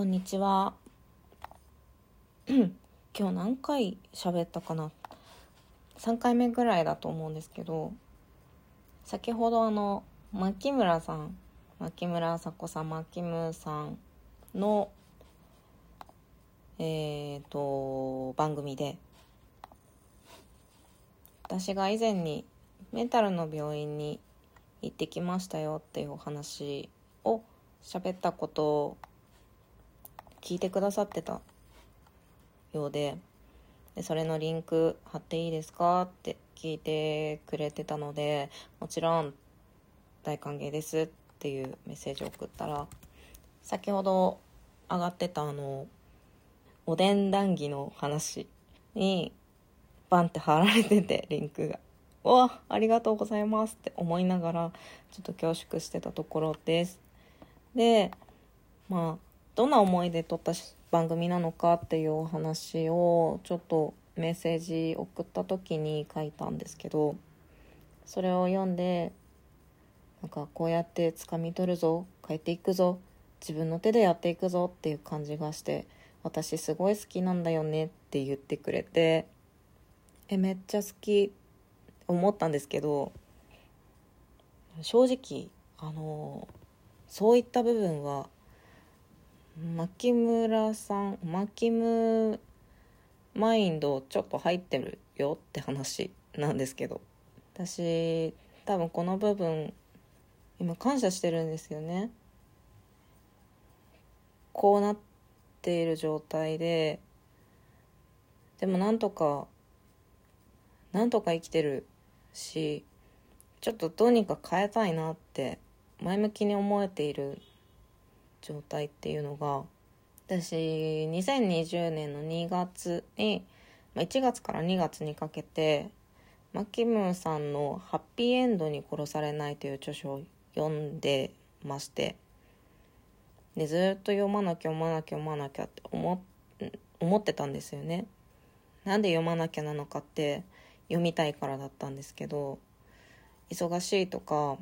こんにちは。今日何回喋ったかな ?3 回目ぐらいだと思うんですけど、先ほどあの、牧村さん、牧村さ子さん、牧村さんの、えっ、ー、と、番組で、私が以前にメンタルの病院に行ってきましたよっていうお話を喋ったことを聞いてくださってたようででそれのリンク貼っていいですかって聞いてくれてたのでもちろん大歓迎ですっていうメッセージを送ったら先ほど上がってたあのおでん談義の話にバンって貼られててリンクが。わありがとうございますって思いながらちょっと恐縮してたところです。でまあどんな思いで撮った番組なのかっていうお話をちょっとメッセージ送った時に書いたんですけどそれを読んでなんかこうやって掴み取るぞ変えていくぞ自分の手でやっていくぞっていう感じがして私すごい好きなんだよねって言ってくれてえめっちゃ好き思ったんですけど正直あのそういった部分は牧村さん牧ムマインドちょっと入ってるよって話なんですけど。私多分この部分今感謝してるんですよね。こうなっている状態ででもなんとかなんとか生きてるしちょっとどうにか変えたいなって前向きに思えている状態っていうのが私2020年の2月に1月から2月にかけてマキムーさんの「ハッピーエンドに殺されない」という著書を読んでましてでずっと読まなきゃ読まなきゃ読まなきゃって思思ってたんですよね。なんで読まなきゃなのかって読みたいからだったんですけど忙しいとか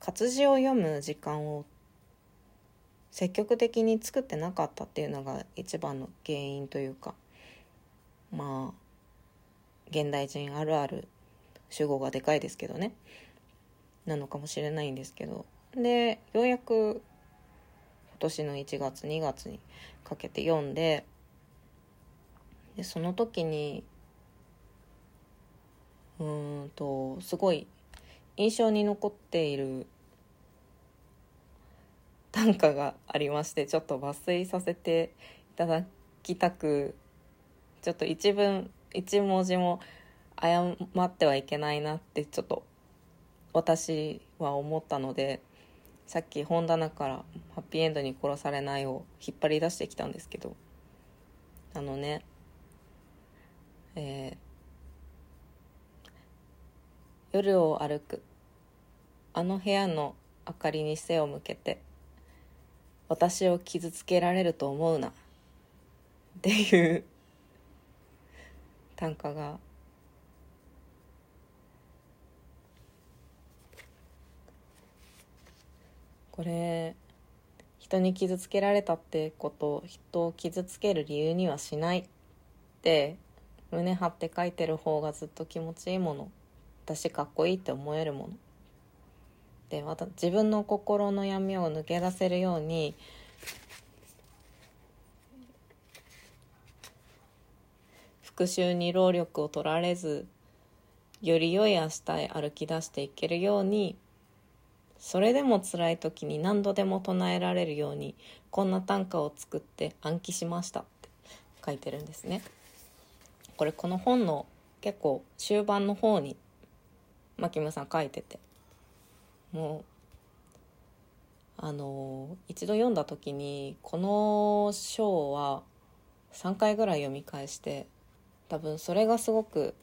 活字を読む時間を積極的に作ってなかったっていうのが一番の原因というかまあ現代人あるある主語がでかいですけどね。なのかもしれないんですけど。でようやく今年の1月2月にかけて読んででその時にうんとすごい印象に残っている短歌がありましてちょっと抜粋させていただきたくちょっと一文一文字も謝ってはいけないなってちょっと私は思ったのでさっき本棚から「ハッピーエンドに殺されない」を引っ張り出してきたんですけどあのねえー、夜を歩く。あの部屋の明かりに背を向けて私を傷つけられると思うな。っていう短歌が。これ人に傷つけられたってこと人を傷つける理由にはしないって胸張って書いてる方がずっと気持ちいいもの。私かっこいいって思えるもの。で自分の心の闇を抜け出せるように復讐に労力を取られずより良い明日へ歩き出していけるようにそれでも辛い時に何度でも唱えられるようにこんな短歌を作って暗記しましたって書いてるんですね。これこの本の結構終盤の方に牧村さん書いててもうあの一度読んだ時にこの章は3回ぐらい読み返して多分それがすごく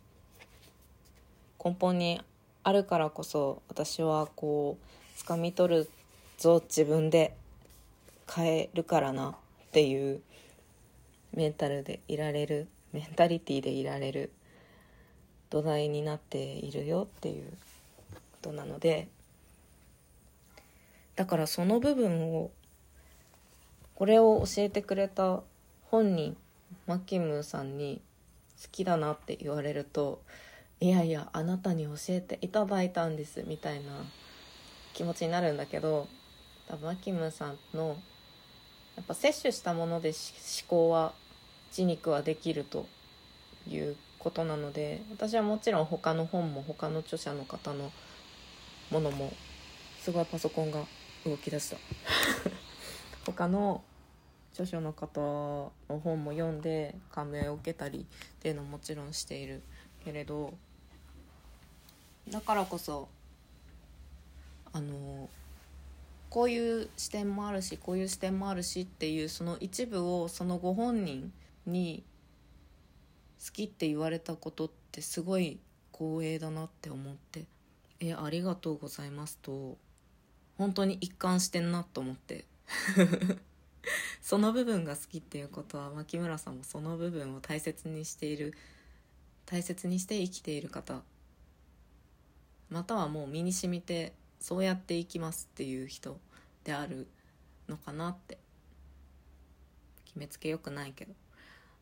根本にあるからこそ私はこう掴み取るぞ自分で変えるからなっていうメンタルでいられるメンタリティーでいられる土台になっているよっていうことなのでだからその部分をこれを教えてくれた本人マキムーさんに好きだなって言われるといやいやあなたに教えていただいたんですみたいな気持ちになるんだけど多分マキムさんのやっぱ摂取したもので思考は自肉はできるということなので私はもちろん他の本も他の著者の方のものもすごいパソコンが動き出した。他の著書の方の本も読んで感銘を受けたりっていうのももちろんしているけれどだからこそあのこういう視点もあるしこういう視点もあるしっていうその一部をそのご本人に好きって言われたことってすごい光栄だなって思ってえありがとうございますと本当に一貫してんなと思って。その部分が好きっていうことは牧村さんもその部分を大切にしている大切にして生きている方。またはもう身に染みてそうやっていきますっていう人であるのかなって。決めつけよくないけど。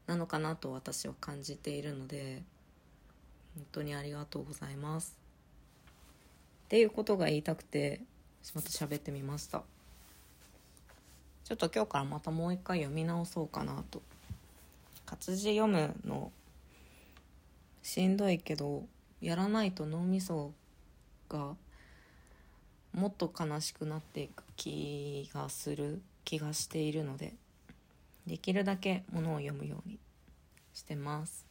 なのかなと私は感じているので本当にありがとうございます。っていうことが言いたくてまた喋ってみました。ちょっと今日からまたもう一回読み直そうかなと。活字読むのしんどいけどやらないと脳みそがもっと悲しくなっていく気がする気がしているのでできるだけものを読むようにしてます。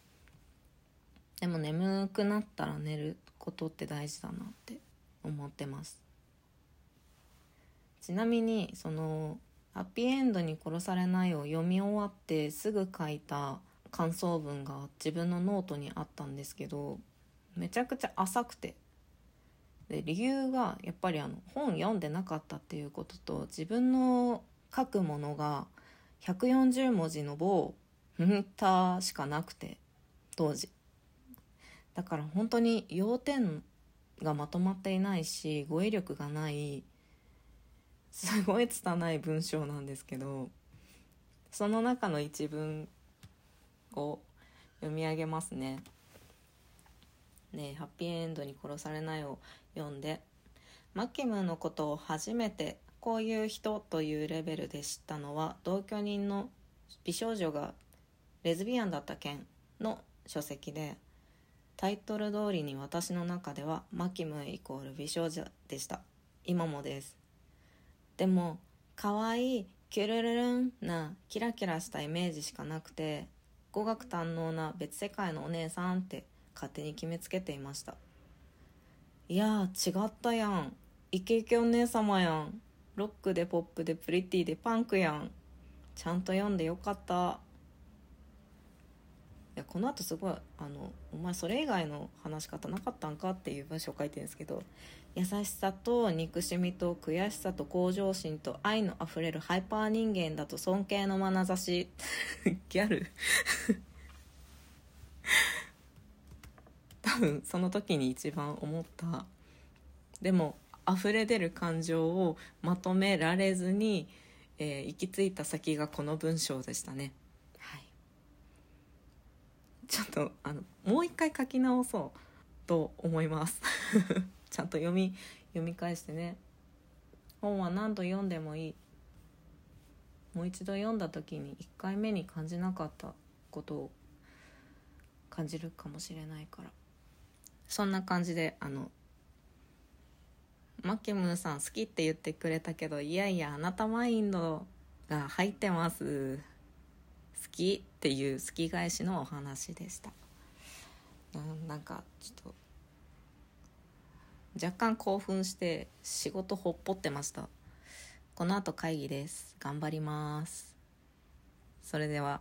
でも眠くなったら寝ることって大事だなって思ってます。ちなみにその「ハッピーエンドに殺されない」を読み終わってすぐ書いた感想文が自分のノートにあったんですけどめちゃくちゃ浅くて。で理由がやっぱりあの本読んでなかったっていうことと自分の書くものが140文字の某フンタしかなくて当時。だから本当に要点がまとまっていないし語彙力がないすごい拙い文章なんですけどその中の一文を読み上げますね。ねハッピーエンドに殺されない」を読んで。マキムのことを初めてこういう人というレベルで知ったのは同居人の美少女がレズビアンだった件の書籍でタイトル通りに私の中ではマキムイコール美少女でした。今もです。でも可愛いキュルルルンなキラキラしたイメージしかなくて語学堪能な別世界のお姉さんって勝手に決めつけていました。いや違ったやん。イケイケお姉様やん。ロックでポップでプリティでパンクやん。ちゃんと読んでよかった。やこの後すごいあのお前それ以外の話し方なかったんかっていう文章を書いてるんですけど優しさと憎しみと悔しさと向上心と愛のあふれるハイパー人間だと尊敬の眼差し。ギャル。多分その時に一番思った。でも溢れ出る感情をまとめられずに、えー、行き着いた先がこの文章でしたね。ちょっとあのもう一回書き直そうと思います。ちゃんと読み読み返してね。本は何度読んでもいい。もう一度読んだ時に1回目に感じなかったことを感じるかもしれないから。そんな感じであのマキムさん好きって言ってくれたけどいやいやあなたマインドが入ってます。きっていう好き返しのお話でした。うんなんかちょっと若干興奮して仕事ほっぽってました。この後会議です。頑張ります。それでは。